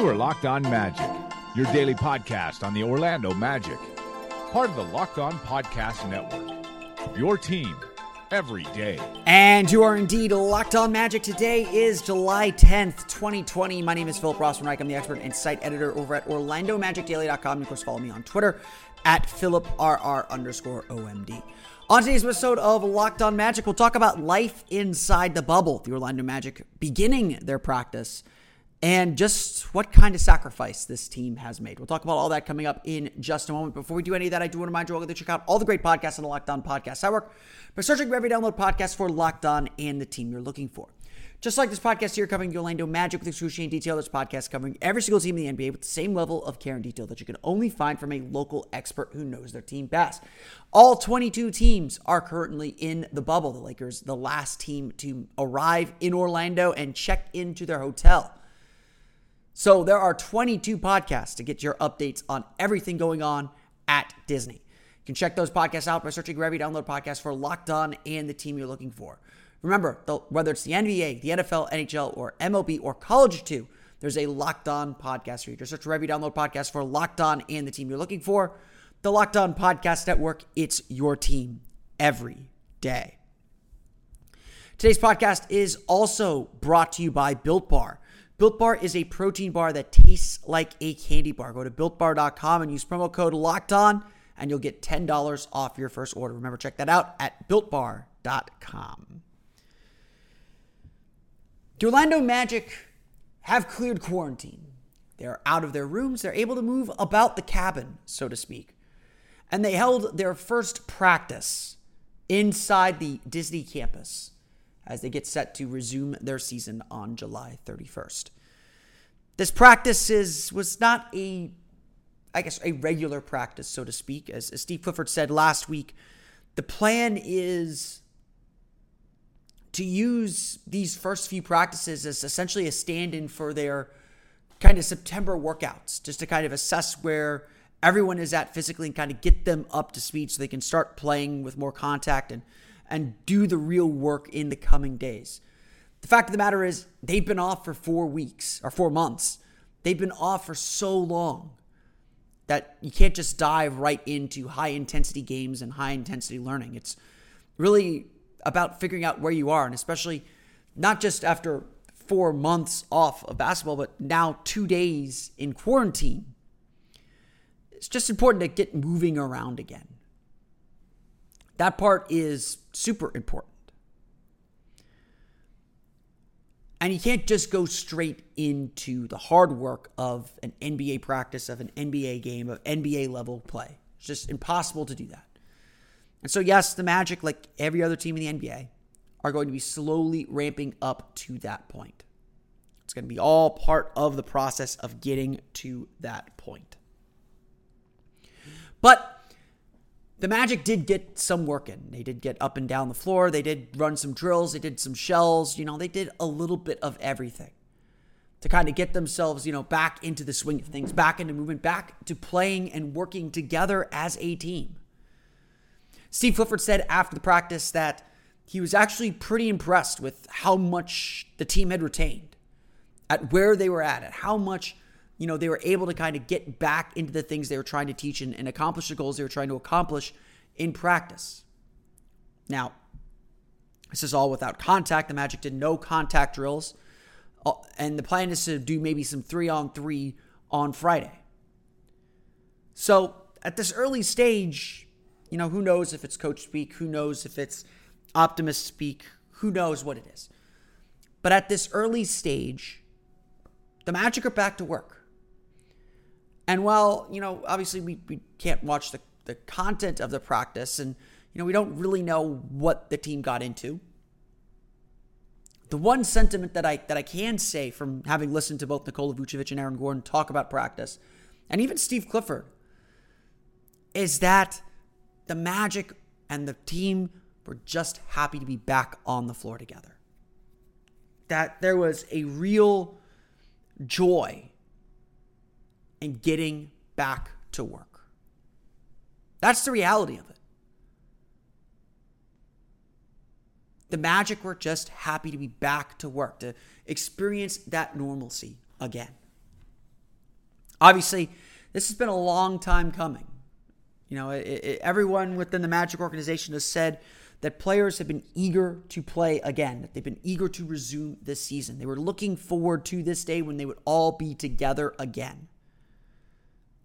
You are Locked On Magic, your daily podcast on the Orlando Magic, part of the Locked On Podcast Network. Your team every day. And you are indeed locked on magic. Today is July 10th, 2020. My name is Philip Rossman-Reich. I'm the expert and site editor over at OrlandoMagicDaily.com. And of course, follow me on Twitter at PhilipRR underscore OMD. On today's episode of Locked On Magic, we'll talk about life inside the bubble. The Orlando Magic beginning their practice and just what kind of sacrifice this team has made. We'll talk about all that coming up in just a moment. Before we do any of that, I do want to remind you all to check out all the great podcasts on the Locked On Podcast Network by searching for every download podcast for Locked On and the team you're looking for. Just like this podcast here covering the Orlando Magic with excruciating detail, this podcast covering every single team in the NBA with the same level of care and detail that you can only find from a local expert who knows their team best. All 22 teams are currently in the bubble. The Lakers, the last team to arrive in Orlando and check into their hotel. So there are 22 podcasts to get your updates on everything going on at Disney. You can check those podcasts out by searching wherever download podcasts for Locked On and the team you're looking for. Remember, whether it's the NBA, the NFL, NHL, or MLB, or college too, there's a Locked On podcast for you. Just search wherever download podcasts for Locked On and the team you're looking for. The Locked On Podcast Network, it's your team every day. Today's podcast is also brought to you by Built Bar. Built Bar is a protein bar that tastes like a candy bar. Go to builtbar.com and use promo code locked on, and you'll get $10 off your first order. Remember, check that out at builtbar.com. The Orlando Magic have cleared quarantine. They're out of their rooms, they're able to move about the cabin, so to speak. And they held their first practice inside the Disney campus as they get set to resume their season on July 31st. This practice is was not a I guess a regular practice so to speak as, as Steve Clifford said last week the plan is to use these first few practices as essentially a stand-in for their kind of September workouts just to kind of assess where everyone is at physically and kind of get them up to speed so they can start playing with more contact and and do the real work in the coming days. The fact of the matter is, they've been off for four weeks or four months. They've been off for so long that you can't just dive right into high intensity games and high intensity learning. It's really about figuring out where you are, and especially not just after four months off of basketball, but now two days in quarantine. It's just important to get moving around again. That part is super important. And you can't just go straight into the hard work of an NBA practice, of an NBA game, of NBA level play. It's just impossible to do that. And so, yes, the Magic, like every other team in the NBA, are going to be slowly ramping up to that point. It's going to be all part of the process of getting to that point. But the Magic did get some work in. They did get up and down the floor. They did run some drills. They did some shells. You know, they did a little bit of everything to kind of get themselves, you know, back into the swing of things, back into movement, back to playing and working together as a team. Steve Clifford said after the practice that he was actually pretty impressed with how much the team had retained, at where they were at, at how much you know, they were able to kind of get back into the things they were trying to teach and, and accomplish the goals they were trying to accomplish in practice. Now, this is all without contact. The Magic did no contact drills. Uh, and the plan is to do maybe some three on three on Friday. So at this early stage, you know, who knows if it's coach speak? Who knows if it's optimist speak? Who knows what it is? But at this early stage, the Magic are back to work. And while, you know, obviously we, we can't watch the, the content of the practice and, you know, we don't really know what the team got into. The one sentiment that I that I can say from having listened to both Nikola Vucevic and Aaron Gordon talk about practice, and even Steve Clifford, is that the Magic and the team were just happy to be back on the floor together. That there was a real joy in getting back to work. That's the reality of it. The Magic were just happy to be back to work, to experience that normalcy again. Obviously, this has been a long time coming. You know, it, it, everyone within the Magic organization has said that players have been eager to play again, that they've been eager to resume this season. They were looking forward to this day when they would all be together again.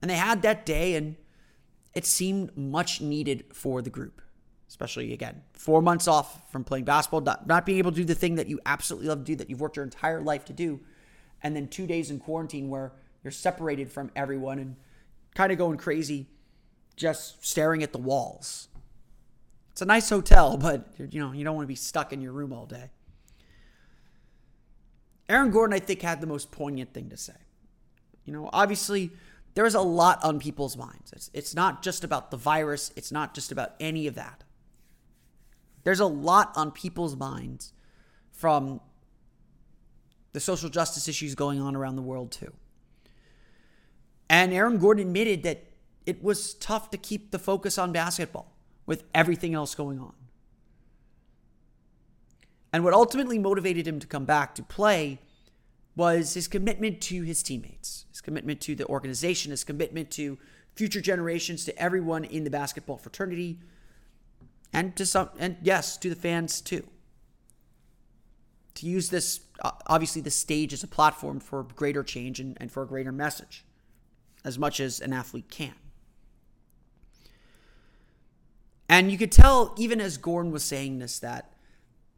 And they had that day, and it seemed much needed for the group especially again, four months off from playing basketball, not, not being able to do the thing that you absolutely love to do, that you've worked your entire life to do, and then two days in quarantine where you're separated from everyone and kind of going crazy, just staring at the walls. It's a nice hotel, but you know you don't want to be stuck in your room all day. Aaron Gordon, I think, had the most poignant thing to say. You know, obviously, there's a lot on people's minds. It's, it's not just about the virus, it's not just about any of that. There's a lot on people's minds from the social justice issues going on around the world, too. And Aaron Gordon admitted that it was tough to keep the focus on basketball with everything else going on. And what ultimately motivated him to come back to play was his commitment to his teammates, his commitment to the organization, his commitment to future generations, to everyone in the basketball fraternity, and to some and yes to the fans too. To use this obviously the stage as a platform for greater change and, and for a greater message as much as an athlete can. And you could tell even as Gordon was saying this that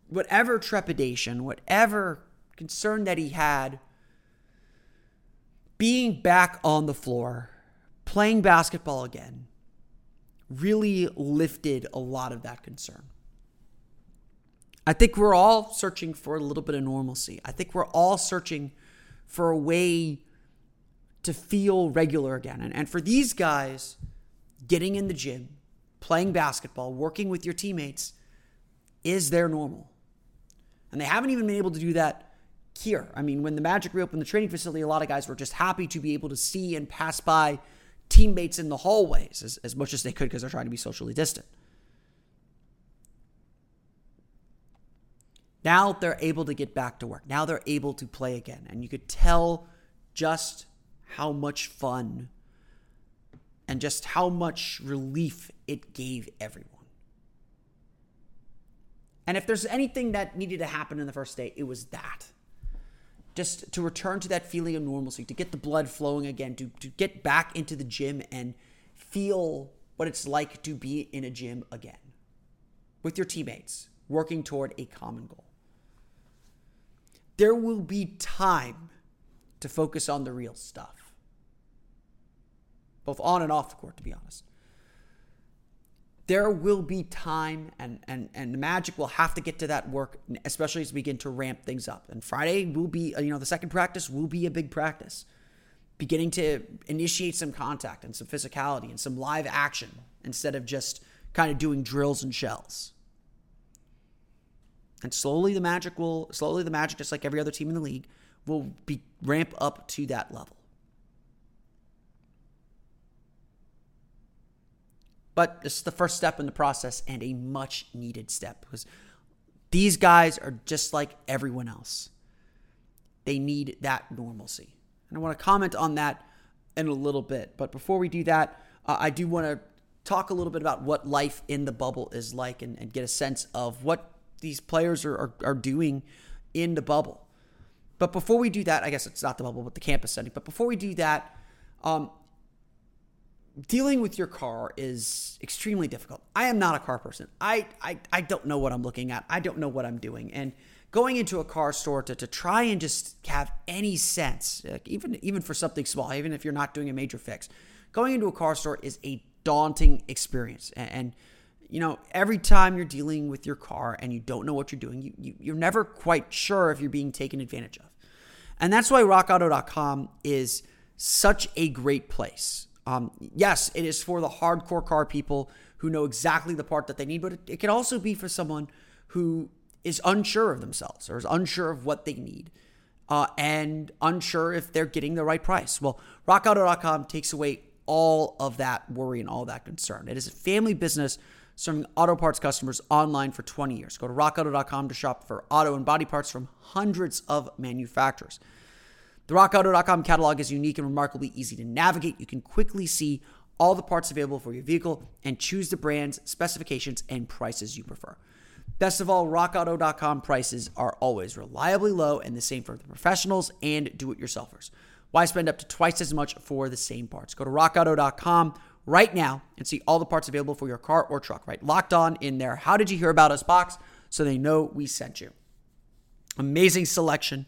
whatever trepidation whatever concern that he had being back on the floor playing basketball again really lifted a lot of that concern. I think we're all searching for a little bit of normalcy. I think we're all searching for a way to feel regular again. And, and for these guys, getting in the gym, playing basketball, working with your teammates is their normal. And they haven't even been able to do that here. I mean, when the Magic reopened the training facility, a lot of guys were just happy to be able to see and pass by teammates in the hallways as, as much as they could because they're trying to be socially distant. Now they're able to get back to work. Now they're able to play again. And you could tell just how much fun and just how much relief it gave everyone. And if there's anything that needed to happen in the first day, it was that just to return to that feeling of normalcy, to get the blood flowing again, to, to get back into the gym and feel what it's like to be in a gym again with your teammates, working toward a common goal. There will be time to focus on the real stuff, both on and off the court, to be honest there will be time and and and magic will have to get to that work especially as we begin to ramp things up. And friday will be you know the second practice will be a big practice beginning to initiate some contact and some physicality and some live action instead of just kind of doing drills and shells. And slowly the magic will slowly the magic just like every other team in the league will be ramp up to that level But this is the first step in the process and a much needed step because these guys are just like everyone else. They need that normalcy. And I want to comment on that in a little bit. But before we do that, uh, I do want to talk a little bit about what life in the bubble is like and, and get a sense of what these players are, are, are doing in the bubble. But before we do that, I guess it's not the bubble, but the campus setting. But before we do that, um, dealing with your car is extremely difficult. I am not a car person. I, I I don't know what I'm looking at. I don't know what I'm doing. And going into a car store to, to try and just have any sense, even even for something small, even if you're not doing a major fix, going into a car store is a daunting experience. And, and you know, every time you're dealing with your car and you don't know what you're doing, you, you you're never quite sure if you're being taken advantage of. And that's why RockAuto.com is such a great place. Um, yes, it is for the hardcore car people who know exactly the part that they need, but it, it can also be for someone who is unsure of themselves or is unsure of what they need uh, and unsure if they're getting the right price. Well, rockauto.com takes away all of that worry and all that concern. It is a family business serving auto parts customers online for 20 years. Go to rockauto.com to shop for auto and body parts from hundreds of manufacturers. The rockauto.com catalog is unique and remarkably easy to navigate. You can quickly see all the parts available for your vehicle and choose the brands, specifications, and prices you prefer. Best of all, rockauto.com prices are always reliably low and the same for the professionals and do it yourselfers. Why spend up to twice as much for the same parts? Go to rockauto.com right now and see all the parts available for your car or truck, right? Locked on in there. How did you hear about us box so they know we sent you? Amazing selection,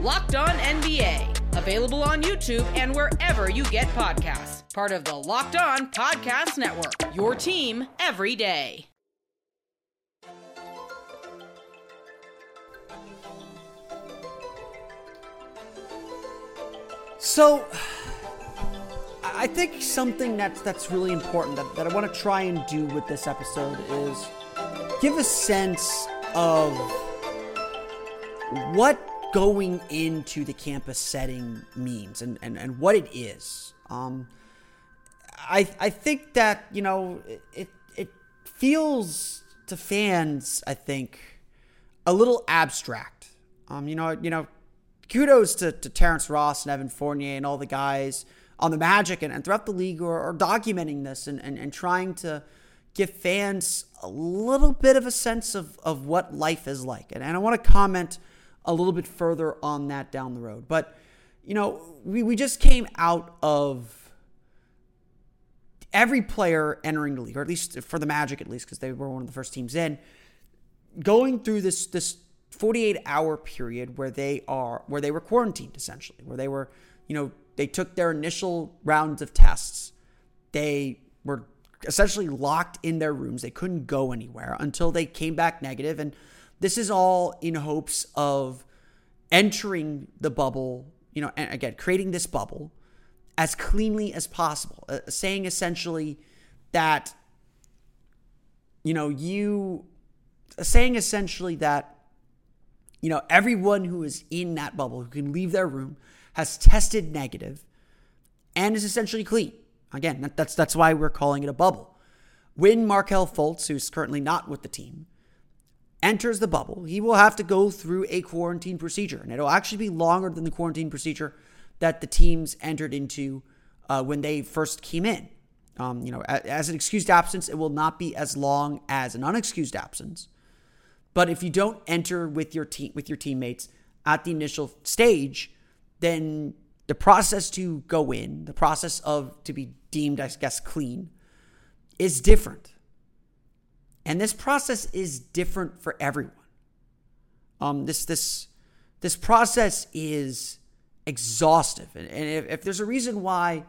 Locked On NBA, available on YouTube and wherever you get podcasts. Part of the Locked On Podcast Network, your team every day. So, I think something that's that's really important that, that I want to try and do with this episode is give a sense of what going into the campus setting means and, and, and what it is. Um, I I think that you know it it feels to fans I think a little abstract. Um, you know you know kudos to, to Terrence Ross and Evan Fournier and all the guys on the Magic and, and throughout the league are, are documenting this and, and, and trying to give fans a little bit of a sense of, of what life is like. And, and I want to comment a little bit further on that down the road. But, you know, we, we just came out of every player entering the league, or at least for the Magic, at least, because they were one of the first teams in, going through this this 48 hour period where they are where they were quarantined essentially, where they were, you know, they took their initial rounds of tests. They were essentially locked in their rooms. They couldn't go anywhere until they came back. And this is all in hopes of entering the bubble, you know, and again, creating this bubble as cleanly as possible, uh, saying essentially that, you know, you, saying essentially that you know, everyone who is in that bubble who can leave their room has tested negative and is essentially clean. Again, that, that's that's why we're calling it a bubble. When Markelle Fultz, who's currently not with the team, enters the bubble, he will have to go through a quarantine procedure, and it'll actually be longer than the quarantine procedure that the teams entered into uh, when they first came in. Um, you know, as an excused absence, it will not be as long as an unexcused absence. But if you don't enter with your team with your teammates at the initial stage, then the process to go in, the process of to be deemed, I guess, clean, is different. And this process is different for everyone. Um, this this this process is exhaustive, and, and if, if, there's a reason why,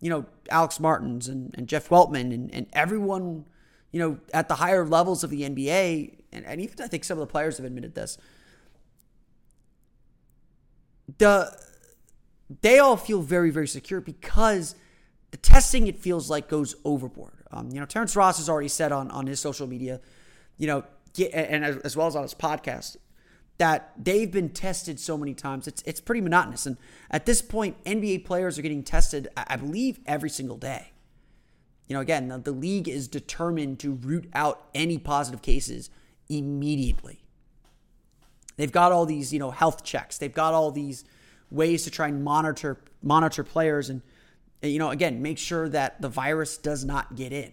you know, Alex Martins and, and Jeff Weltman and, and everyone, you know, at the higher levels of the NBA and, and even I think some of the players have admitted this. The they all feel very, very secure because the testing it feels like goes overboard. Um, you know, Terrence Ross has already said on on his social media, you know, get, and as well as on his podcast, that they've been tested so many times. It's it's pretty monotonous. And at this point, NBA players are getting tested, I believe, every single day. You know, again, the, the league is determined to root out any positive cases immediately. They've got all these, you know, health checks. They've got all these ways to try and monitor monitor players and you know again make sure that the virus does not get in.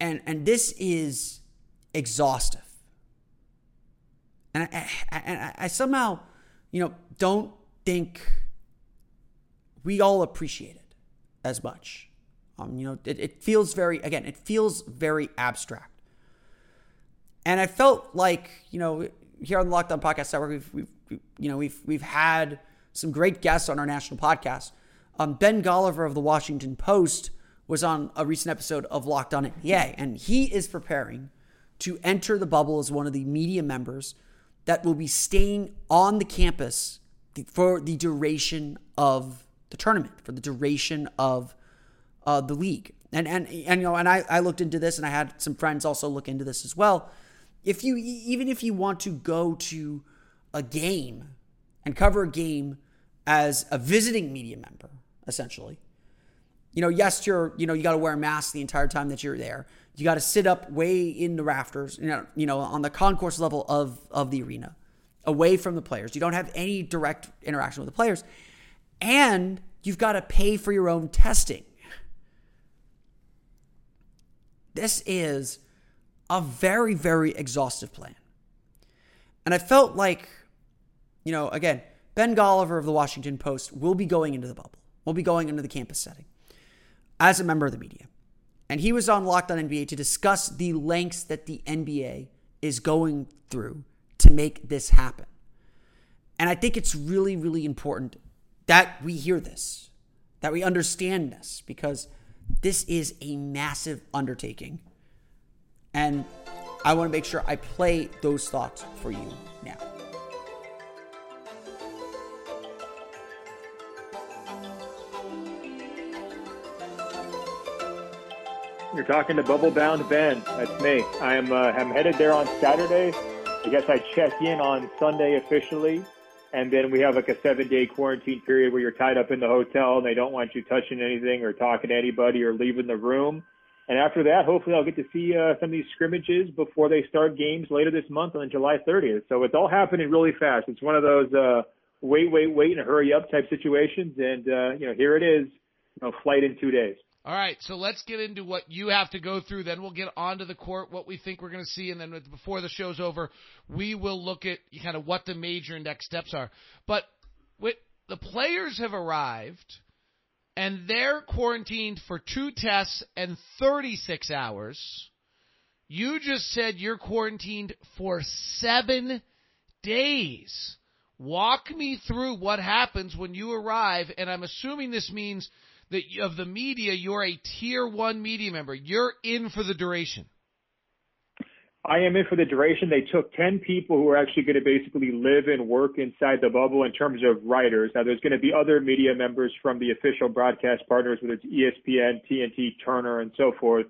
And and this is exhaustive. And I, I, I somehow, you know, don't think we all appreciate it as much. Um, you know, it, it feels very, again, it feels very abstract. And I felt like, you know, here on the Locked On Podcast Network, we've, we've, you know, we've, we've had some great guests on our national podcast. Um, ben Golliver of the Washington Post was on a recent episode of Locked On NBA, and he is preparing to enter the bubble as one of the media members that will be staying on the campus for the duration of the tournament, for the duration of uh, the league. And, and and you know, and I, I looked into this, and I had some friends also look into this as well. If you even if you want to go to a game and cover a game as a visiting media member, essentially, you know, yes, you're you know you got to wear a mask the entire time that you're there. You got to sit up way in the rafters, you know, you know, on the concourse level of of the arena, away from the players. You don't have any direct interaction with the players, and you've got to pay for your own testing. This is a very very exhaustive plan, and I felt like, you know, again, Ben Golliver of the Washington Post will be going into the bubble. Will be going into the campus setting as a member of the media. And he was on Locked On NBA to discuss the lengths that the NBA is going through to make this happen. And I think it's really, really important that we hear this, that we understand this, because this is a massive undertaking. And I want to make sure I play those thoughts for you now. You're talking to Bubble Bound Ben. That's me. I'm uh, I'm headed there on Saturday. I guess I check in on Sunday officially, and then we have like a seven day quarantine period where you're tied up in the hotel and they don't want you touching anything or talking to anybody or leaving the room. And after that, hopefully I'll get to see uh, some of these scrimmages before they start games later this month on July 30th. So it's all happening really fast. It's one of those uh, wait, wait, wait, and hurry up type situations. And uh, you know, here it is, you know, flight in two days. All right, so let's get into what you have to go through. Then we'll get onto the court, what we think we're going to see, and then before the show's over, we will look at kind of what the major next steps are. But with, the players have arrived, and they're quarantined for two tests and 36 hours. You just said you're quarantined for seven days. Walk me through what happens when you arrive, and I'm assuming this means – that of the media, you're a tier one media member. You're in for the duration. I am in for the duration. They took 10 people who are actually going to basically live and work inside the bubble in terms of writers. Now, there's going to be other media members from the official broadcast partners, whether it's ESPN, TNT, Turner, and so forth.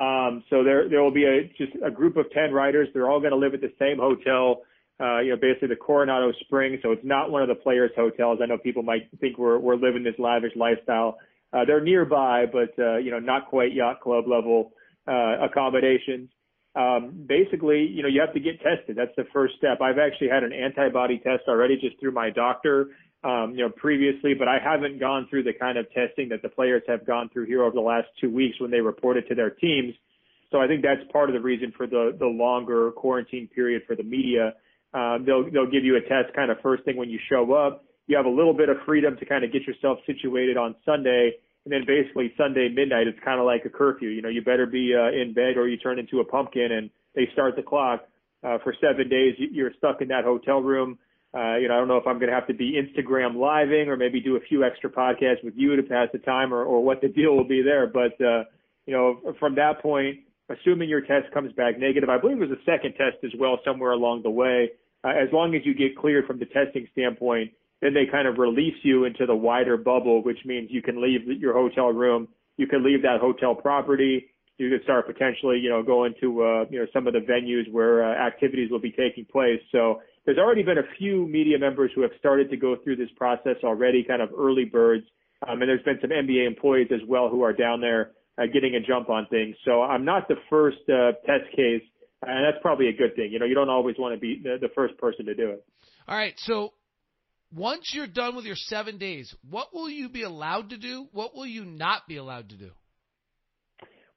Um, so there, there will be a, just a group of 10 writers. They're all going to live at the same hotel, uh, you know, basically the Coronado Springs. So it's not one of the players' hotels. I know people might think we're, we're living this lavish lifestyle. Uh, they're nearby, but uh, you know, not quite yacht club level uh, accommodations. Um, basically, you know, you have to get tested. That's the first step. I've actually had an antibody test already just through my doctor, um, you know, previously, but I haven't gone through the kind of testing that the players have gone through here over the last two weeks when they reported to their teams. So I think that's part of the reason for the the longer quarantine period for the media. Um, they'll they'll give you a test kind of first thing when you show up. You have a little bit of freedom to kind of get yourself situated on Sunday and then basically Sunday midnight, it's kind of like a curfew. You know, you better be uh, in bed or you turn into a pumpkin, and they start the clock. Uh, for seven days, you're stuck in that hotel room. Uh, you know, I don't know if I'm going to have to be Instagram living or maybe do a few extra podcasts with you to pass the time or, or what the deal will be there. But, uh, you know, from that point, assuming your test comes back negative, I believe there's a second test as well somewhere along the way. Uh, as long as you get cleared from the testing standpoint, then they kind of release you into the wider bubble, which means you can leave your hotel room, you can leave that hotel property, you can start potentially, you know, going to, uh, you know, some of the venues where uh, activities will be taking place. So there's already been a few media members who have started to go through this process already, kind of early birds. Um, and there's been some NBA employees as well who are down there uh, getting a jump on things. So I'm not the first uh, test case, and that's probably a good thing. You know, you don't always want to be the, the first person to do it. All right. So once you're done with your seven days, what will you be allowed to do? What will you not be allowed to do?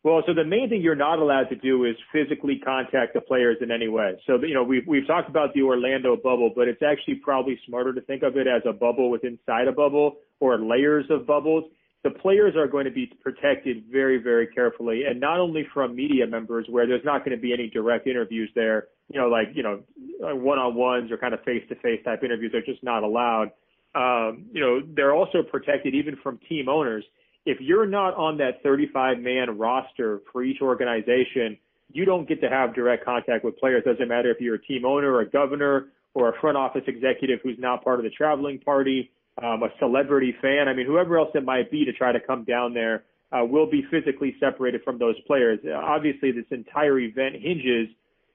Well, so the main thing you're not allowed to do is physically contact the players in any way. So, you know, we've, we've talked about the Orlando bubble, but it's actually probably smarter to think of it as a bubble within inside a bubble or layers of bubbles. The players are going to be protected very, very carefully, and not only from media members where there's not going to be any direct interviews there, you know, like, you know, one-on-ones or kind of face-to-face type interviews are just not allowed. Um, you know, they're also protected even from team owners if you're not on that 35 man roster for each organization, you don't get to have direct contact with players. Doesn't matter if you're a team owner or a governor or a front office executive who's not part of the traveling party, um, a celebrity fan. I mean, whoever else it might be to try to come down there uh, will be physically separated from those players. Obviously, this entire event hinges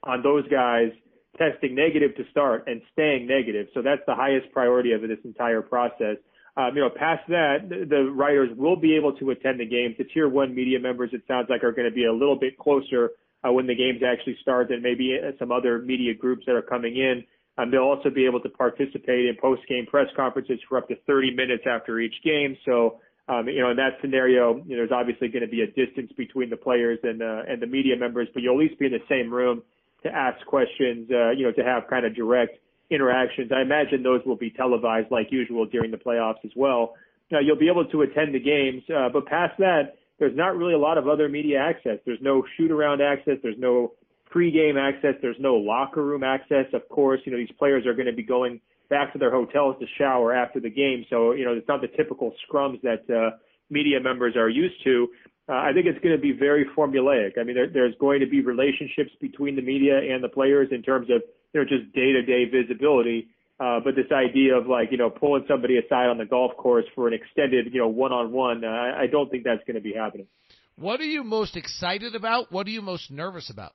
on those guys testing negative to start and staying negative. So that's the highest priority of this entire process. Um, you know, past that, the, writers will be able to attend the games. The tier one media members, it sounds like, are going to be a little bit closer uh, when the games actually start than maybe uh, some other media groups that are coming in. Um, they'll also be able to participate in post-game press conferences for up to 30 minutes after each game. So, um, you know, in that scenario, you know, there's obviously going to be a distance between the players and uh, and the media members, but you'll at least be in the same room to ask questions. Uh, you know, to have kind of direct interactions. I imagine those will be televised like usual during the playoffs as well. Now, you'll be able to attend the games, uh, but past that, there's not really a lot of other media access. There's no shoot around access. There's no pregame access. There's no locker room access. Of course, you know, these players are going to be going back to their hotels to shower after the game. So, you know, it's not the typical scrums that, uh, media members are used to. Uh, I think it's going to be very formulaic. I mean, there, there's going to be relationships between the media and the players in terms of you know, just day to day visibility. Uh, but this idea of like, you know, pulling somebody aside on the golf course for an extended, you know, one on one, I don't think that's going to be happening. What are you most excited about? What are you most nervous about?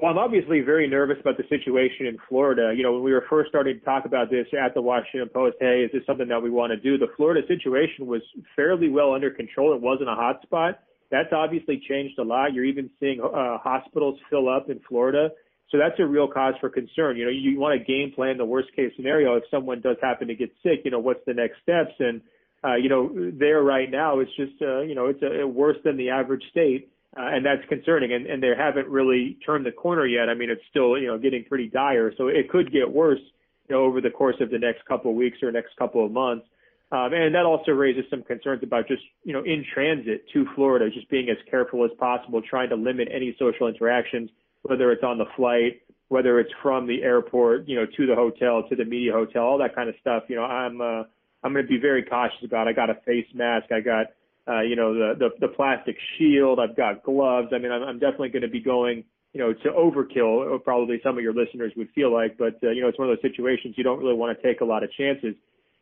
Well, I'm obviously very nervous about the situation in Florida. You know, when we were first starting to talk about this at the Washington Post, hey, is this something that we want to do? The Florida situation was fairly well under control. It wasn't a hot spot. That's obviously changed a lot. You're even seeing uh, hospitals fill up in Florida. So that's a real cause for concern. You know, you want to game plan the worst case scenario. If someone does happen to get sick, you know, what's the next steps? And, uh, you know, there right now, it's just, uh, you know, it's a, a worse than the average state. Uh, and that's concerning. And, and they haven't really turned the corner yet. I mean, it's still, you know, getting pretty dire. So it could get worse, you know, over the course of the next couple of weeks or next couple of months. Um, and that also raises some concerns about just, you know, in transit to Florida, just being as careful as possible, trying to limit any social interactions whether it's on the flight, whether it's from the airport, you know, to the hotel, to the media hotel, all that kind of stuff. You know, I'm uh, I'm going to be very cautious about. I got a face mask. I got uh, you know the, the the plastic shield. I've got gloves. I mean, I'm, I'm definitely going to be going you know to overkill. Probably some of your listeners would feel like, but uh, you know, it's one of those situations you don't really want to take a lot of chances.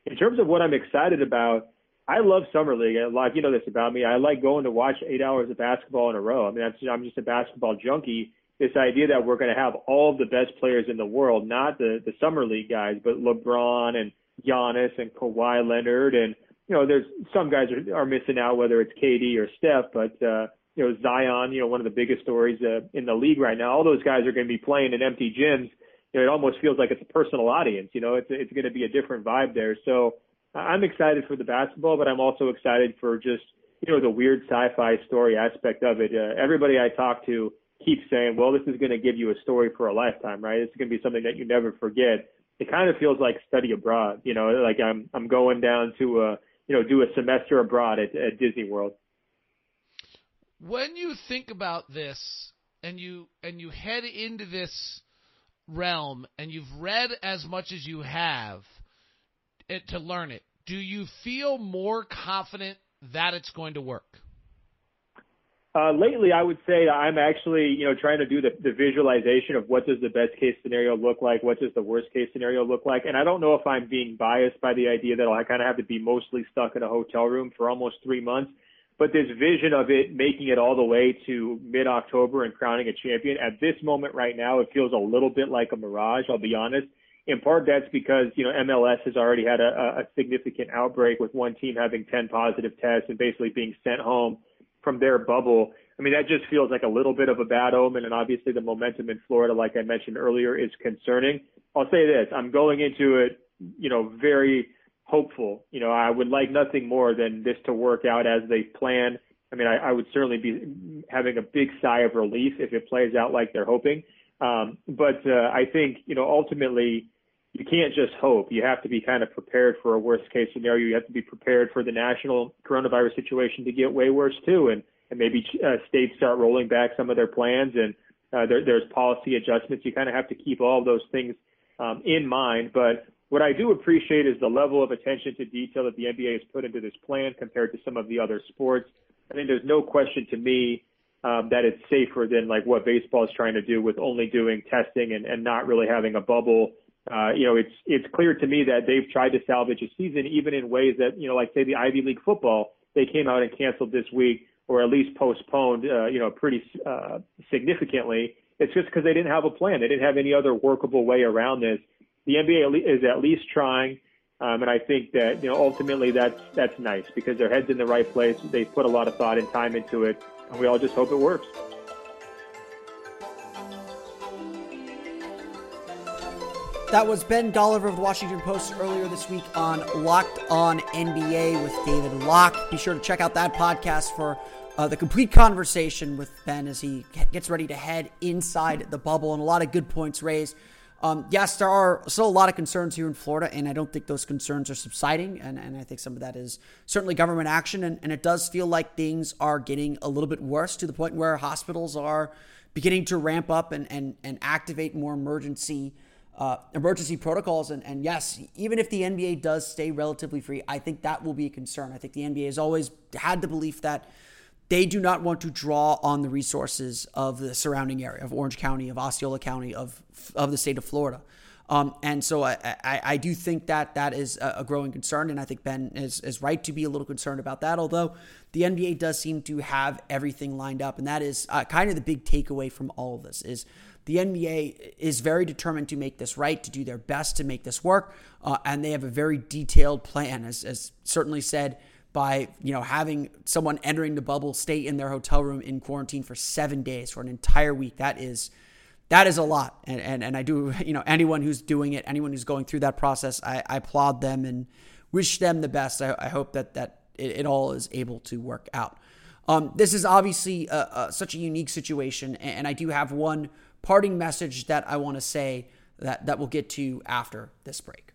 In terms of what I'm excited about. I love summer league. Like you know this about me. I like going to watch eight hours of basketball in a row. I mean, that's I'm just a basketball junkie this idea that we're going to have all of the best players in the world, not the the summer league guys, but LeBron and Giannis and Kawhi Leonard and you know there's some guys are, are missing out whether it's KD or Steph, but uh, you know Zion, you know one of the biggest stories uh, in the league right now. All those guys are going to be playing in empty gyms. You know, it almost feels like it's a personal audience. You know, it's it's going to be a different vibe there. So I'm excited for the basketball, but I'm also excited for just you know the weird sci-fi story aspect of it. Uh, everybody I talk to keep saying, well, this is going to give you a story for a lifetime, right? It's going to be something that you never forget. It kind of feels like study abroad, you know, like I'm, I'm going down to, uh, you know, do a semester abroad at, at Disney World. When you think about this and you, and you head into this realm and you've read as much as you have it, to learn it, do you feel more confident that it's going to work? Uh, lately, I would say I'm actually, you know, trying to do the, the visualization of what does the best case scenario look like, what does the worst case scenario look like, and I don't know if I'm being biased by the idea that I kind of have to be mostly stuck in a hotel room for almost three months, but this vision of it making it all the way to mid-October and crowning a champion at this moment right now, it feels a little bit like a mirage. I'll be honest. In part, that's because you know MLS has already had a, a significant outbreak with one team having 10 positive tests and basically being sent home from their bubble. I mean, that just feels like a little bit of a bad omen. And obviously the momentum in Florida, like I mentioned earlier, is concerning. I'll say this: I'm going into it, you know, very hopeful. You know, I would like nothing more than this to work out as they plan. I mean, I, I would certainly be having a big sigh of relief if it plays out like they're hoping. Um, but uh, I think, you know, ultimately, you can't just hope. You have to be kind of prepared for a worst case scenario. You have to be prepared for the national coronavirus situation to get way worse too, and and maybe uh, states start rolling back some of their plans, and uh, there, there's policy adjustments. You kind of have to keep all those things um, in mind. But what I do appreciate is the level of attention to detail that the NBA has put into this plan compared to some of the other sports. I think there's no question to me um, that it's safer than like what baseball is trying to do with only doing testing and, and not really having a bubble uh, you know, it's it's clear to me that they've tried to salvage a season even in ways that you know, like say the Ivy League football, they came out and canceled this week or at least postponed, uh, you know, pretty uh, significantly. It's just because they didn't have a plan. They didn't have any other workable way around this. The NBA is at least trying, um, and I think that you know ultimately that's that's nice because their heads in the right place. They put a lot of thought and time into it, and we all just hope it works. That was Ben Golliver of the Washington Post earlier this week on Locked On NBA with David Locke. Be sure to check out that podcast for uh, the complete conversation with Ben as he gets ready to head inside the bubble and a lot of good points raised. Um, yes, there are still a lot of concerns here in Florida, and I don't think those concerns are subsiding. And, and I think some of that is certainly government action. And, and it does feel like things are getting a little bit worse to the point where hospitals are beginning to ramp up and, and, and activate more emergency uh, emergency protocols. And, and yes, even if the NBA does stay relatively free, I think that will be a concern. I think the NBA has always had the belief that they do not want to draw on the resources of the surrounding area of Orange County, of Osceola County, of of the state of Florida. Um, and so I, I, I, do think that that is a growing concern, and I think Ben is, is right to be a little concerned about that. Although the NBA does seem to have everything lined up, and that is uh, kind of the big takeaway from all of this is the NBA is very determined to make this right, to do their best to make this work, uh, and they have a very detailed plan, as, as certainly said by you know having someone entering the bubble stay in their hotel room in quarantine for seven days for an entire week. That is that is a lot, and and, and I do you know anyone who's doing it, anyone who's going through that process, I, I applaud them and wish them the best. I, I hope that that it, it, all is able to work out. Um, this is obviously a, a, such a unique situation, and I do have one parting message that I want to say that, that we'll get to after this break.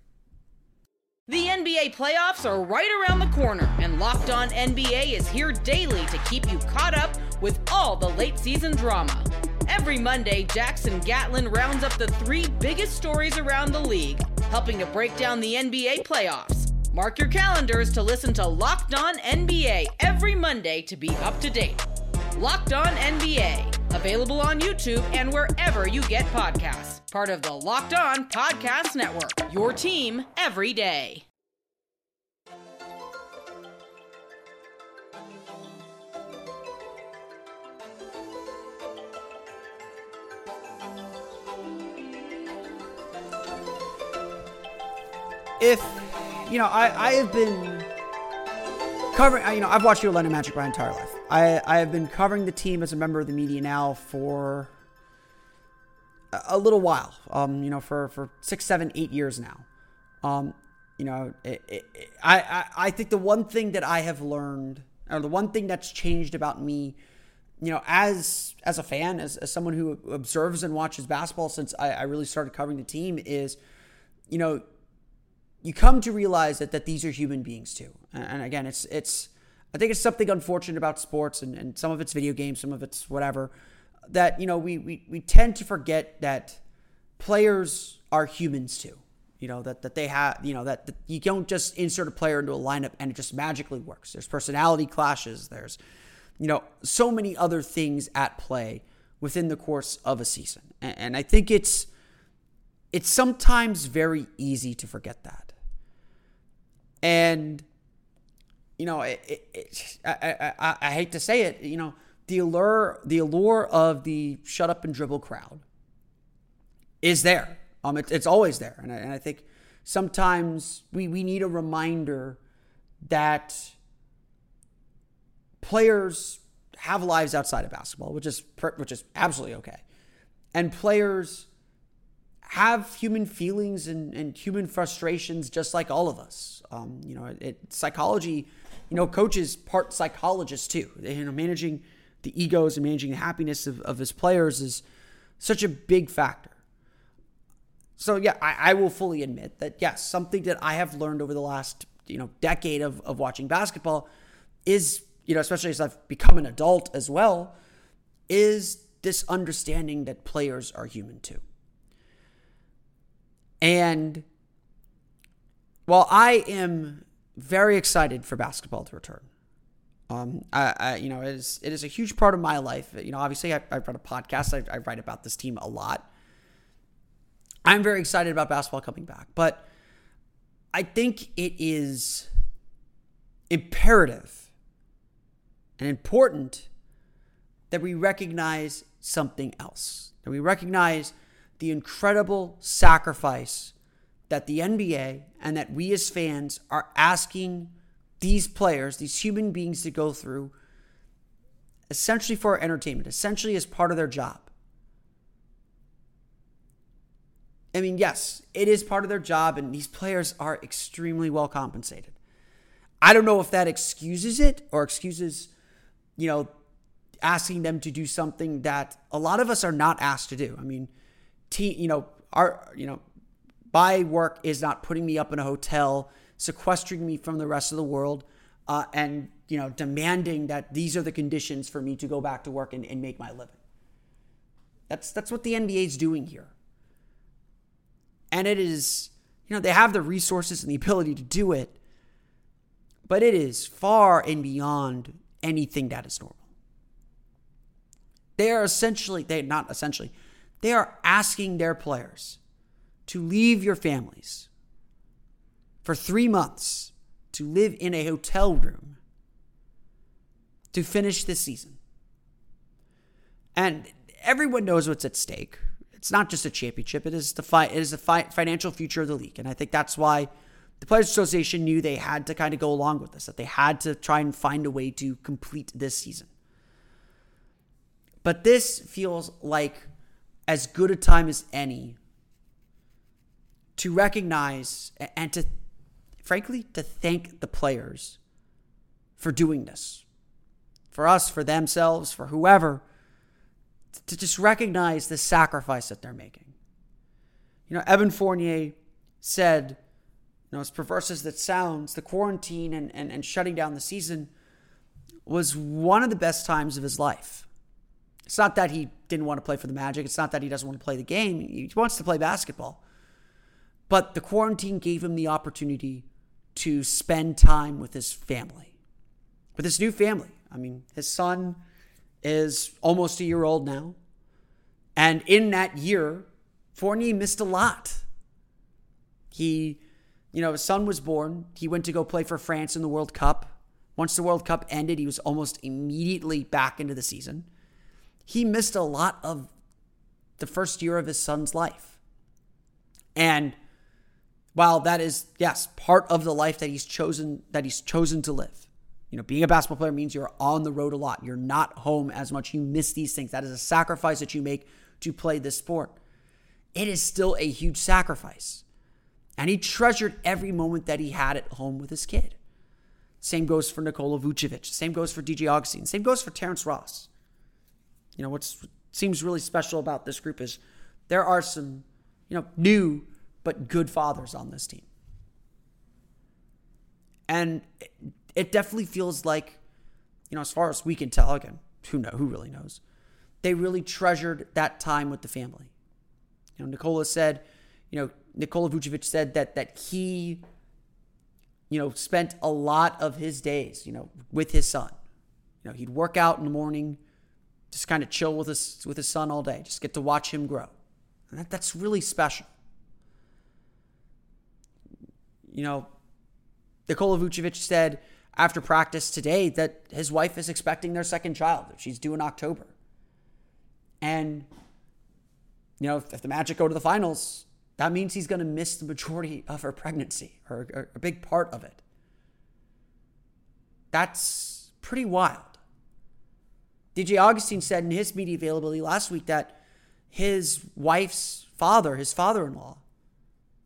The NBA playoffs are right around the corner, and Locked On NBA is here daily to keep you caught up with all the late season drama. Every Monday, Jackson Gatlin rounds up the three biggest stories around the league, helping to break down the NBA playoffs. Mark your calendars to listen to Locked On NBA every Monday to be up to date. Locked On NBA Available on YouTube and wherever you get podcasts. Part of the Locked On Podcast Network. Your team every day. If, you know, I, I have been covering, you know, I've watched Orlando Magic my entire life. I, I have been covering the team as a member of the media now for a little while. Um, you know, for, for six, seven, eight years now. Um, you know, it, it, it, I, I, I think the one thing that I have learned, or the one thing that's changed about me, you know, as as a fan, as, as someone who observes and watches basketball since I, I really started covering the team, is, you know, you come to realize that that these are human beings too. And again, it's it's I think it's something unfortunate about sports and, and some of it's video games, some of it's whatever, that, you know, we, we, we tend to forget that players are humans too. You know, that, that they have, you know, that, that you don't just insert a player into a lineup and it just magically works. There's personality clashes. There's, you know, so many other things at play within the course of a season. And, and I think it's, it's sometimes very easy to forget that. And you know, it, it, it, I, I, I hate to say it, you know, the allure, the allure of the shut up and dribble crowd is there. Um, it, it's always there, and I, and I think sometimes we we need a reminder that players have lives outside of basketball, which is which is absolutely okay, and players have human feelings and, and human frustrations just like all of us. Um, you know, it, psychology, you know, coaches part psychologists too. You know, managing the egos and managing the happiness of, of his players is such a big factor. So yeah, I, I will fully admit that yes, something that I have learned over the last you know decade of, of watching basketball is you know especially as I've become an adult as well is this understanding that players are human too. And while I am very excited for basketball to return, um, I, I, you know, it is, it is a huge part of my life. You know, obviously, I, I run a podcast. I, I write about this team a lot. I'm very excited about basketball coming back, but I think it is imperative and important that we recognize something else. That we recognize the incredible sacrifice that the NBA and that we as fans are asking these players, these human beings to go through essentially for entertainment, essentially as part of their job. I mean, yes, it is part of their job, and these players are extremely well compensated. I don't know if that excuses it or excuses, you know, asking them to do something that a lot of us are not asked to do. I mean, te- you know, our, you know, my work is not putting me up in a hotel, sequestering me from the rest of the world, uh, and you know, demanding that these are the conditions for me to go back to work and, and make my living. That's that's what the NBA is doing here. And it is, you know, they have the resources and the ability to do it, but it is far and beyond anything that is normal. They are essentially, they not essentially, they are asking their players to leave your families for three months to live in a hotel room to finish this season. And everyone knows what's at stake. It's not just a championship; it is the fi- it is the fi- financial future of the league, and I think that's why the Players Association knew they had to kind of go along with this. That they had to try and find a way to complete this season. But this feels like as good a time as any to recognize and to, frankly, to thank the players for doing this. For us, for themselves, for whoever, to just recognize the sacrifice that they're making. You know, Evan Fournier said, you know, as perverse as that sounds, the quarantine and, and, and shutting down the season was one of the best times of his life. It's not that he didn't want to play for the Magic. It's not that he doesn't want to play the game. He wants to play basketball. But the quarantine gave him the opportunity to spend time with his family, with his new family. I mean, his son is almost a year old now. And in that year, Fournier missed a lot. He, you know, his son was born. He went to go play for France in the World Cup. Once the World Cup ended, he was almost immediately back into the season he missed a lot of the first year of his son's life. And while that is, yes, part of the life that he's chosen, that he's chosen to live. You know, being a basketball player means you're on the road a lot. You're not home as much. You miss these things. That is a sacrifice that you make to play this sport. It is still a huge sacrifice. And he treasured every moment that he had at home with his kid. Same goes for Nikola Vucevic. Same goes for DJ Augustin. Same goes for Terrence Ross you know, what seems really special about this group is there are some, you know, new but good fathers on this team. And it definitely feels like, you know, as far as we can tell, again, who know who really knows, they really treasured that time with the family. You know, Nikola said, you know, Nikola Vucevic said that that he, you know, spent a lot of his days, you know, with his son. You know, he'd work out in the morning, just kind of chill with his with his son all day. Just get to watch him grow. And that, that's really special. You know, Nikola Vucevic said after practice today that his wife is expecting their second child. She's due in October. And, you know, if, if the Magic go to the finals, that means he's going to miss the majority of her pregnancy or, or a big part of it. That's pretty wild. DJ Augustin said in his media availability last week that his wife's father, his father in law,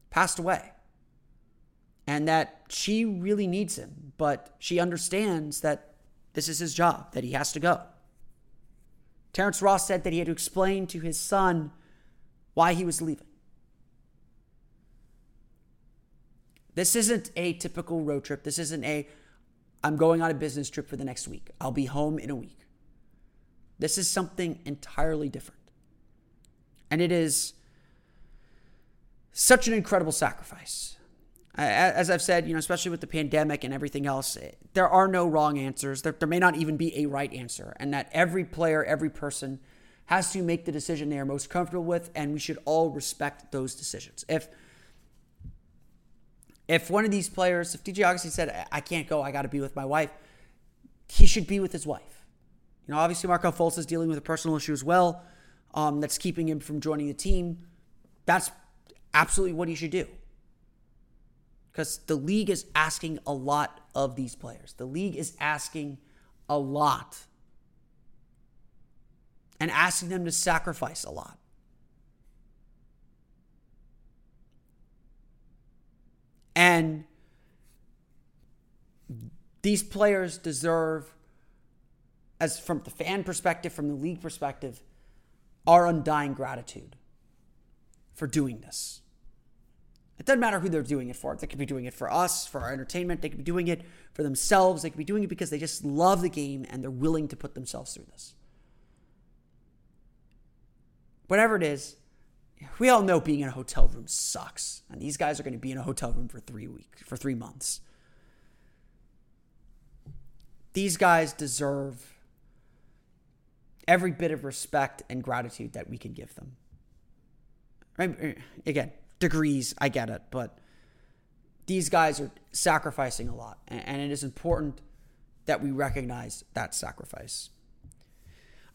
passed away. And that she really needs him, but she understands that this is his job, that he has to go. Terrence Ross said that he had to explain to his son why he was leaving. This isn't a typical road trip. This isn't a, I'm going on a business trip for the next week. I'll be home in a week. This is something entirely different. And it is such an incredible sacrifice. As I've said, you know, especially with the pandemic and everything else, eh, there are no wrong answers. There, there may not even be a right answer. And that every player, every person has to make the decision they are most comfortable with. And we should all respect those decisions. If if one of these players, if DJ Augustin said, I can't go, I got to be with my wife, he should be with his wife. You know, obviously Markelle Fultz is dealing with a personal issue as well um, that's keeping him from joining the team. That's absolutely what he should do. Because the league is asking a lot of these players. The league is asking a lot and asking them to sacrifice a lot. And these players deserve as from the fan perspective, from the league perspective, our undying gratitude for doing this. It doesn't matter who they're doing it for. They could be doing it for us, for our entertainment. They could be doing it for themselves. They could be doing it because they just love the game and they're willing to put themselves through this. Whatever it is, we all know being in a hotel room sucks. And these guys are going to be in a hotel room for three weeks, for three months. These guys deserve every bit of respect and gratitude that we can give them. Right? Uh, again, degrees, I get it, but these guys are sacrificing a lot, and it is important that we recognize that sacrifice.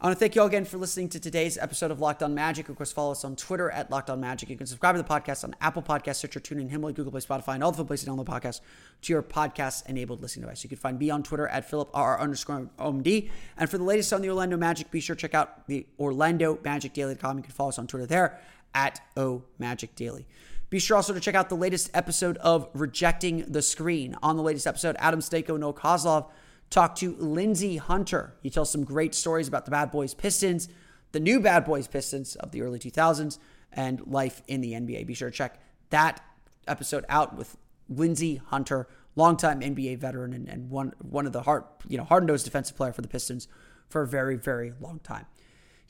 I want to thank you all again for listening to today's episode of Locked On Magic. Of course, follow us on Twitter at Locked On Magic. You can subscribe to the podcast on Apple Podcasts, Stitcher, TuneIn, Himalaya, Google Play, Spotify, and all the places to download podcasts to your podcast-enabled listening device. You can find me on Twitter at Philip R underscore OMD. And for the latest on the Orlando Magic, be sure to check out the Orlando Magic Daily.com. You can follow us on Twitter there at O Magic Daily. Be sure also to check out the latest episode of Rejecting the Screen. On the latest episode, Adam Stanko and Noah Kozlov Talk to Lindsey Hunter. He tells some great stories about the Bad Boys Pistons, the new Bad Boys Pistons of the early 2000s, and life in the NBA. Be sure to check that episode out with Lindsey Hunter, longtime NBA veteran and, and one one of the hard you know hard nosed defensive player for the Pistons for a very very long time.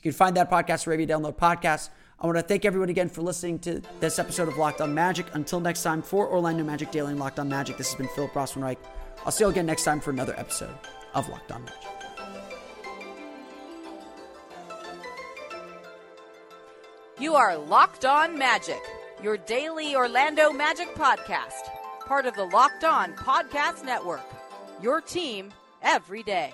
You can find that podcast you download podcasts. I want to thank everyone again for listening to this episode of Locked On Magic. Until next time, for Orlando Magic Daily and Locked On Magic, this has been Philip Rossman-Reich. I'll see you again next time for another episode of Locked On Magic. You are Locked On Magic, your daily Orlando Magic podcast, part of the Locked On Podcast Network. Your team every day.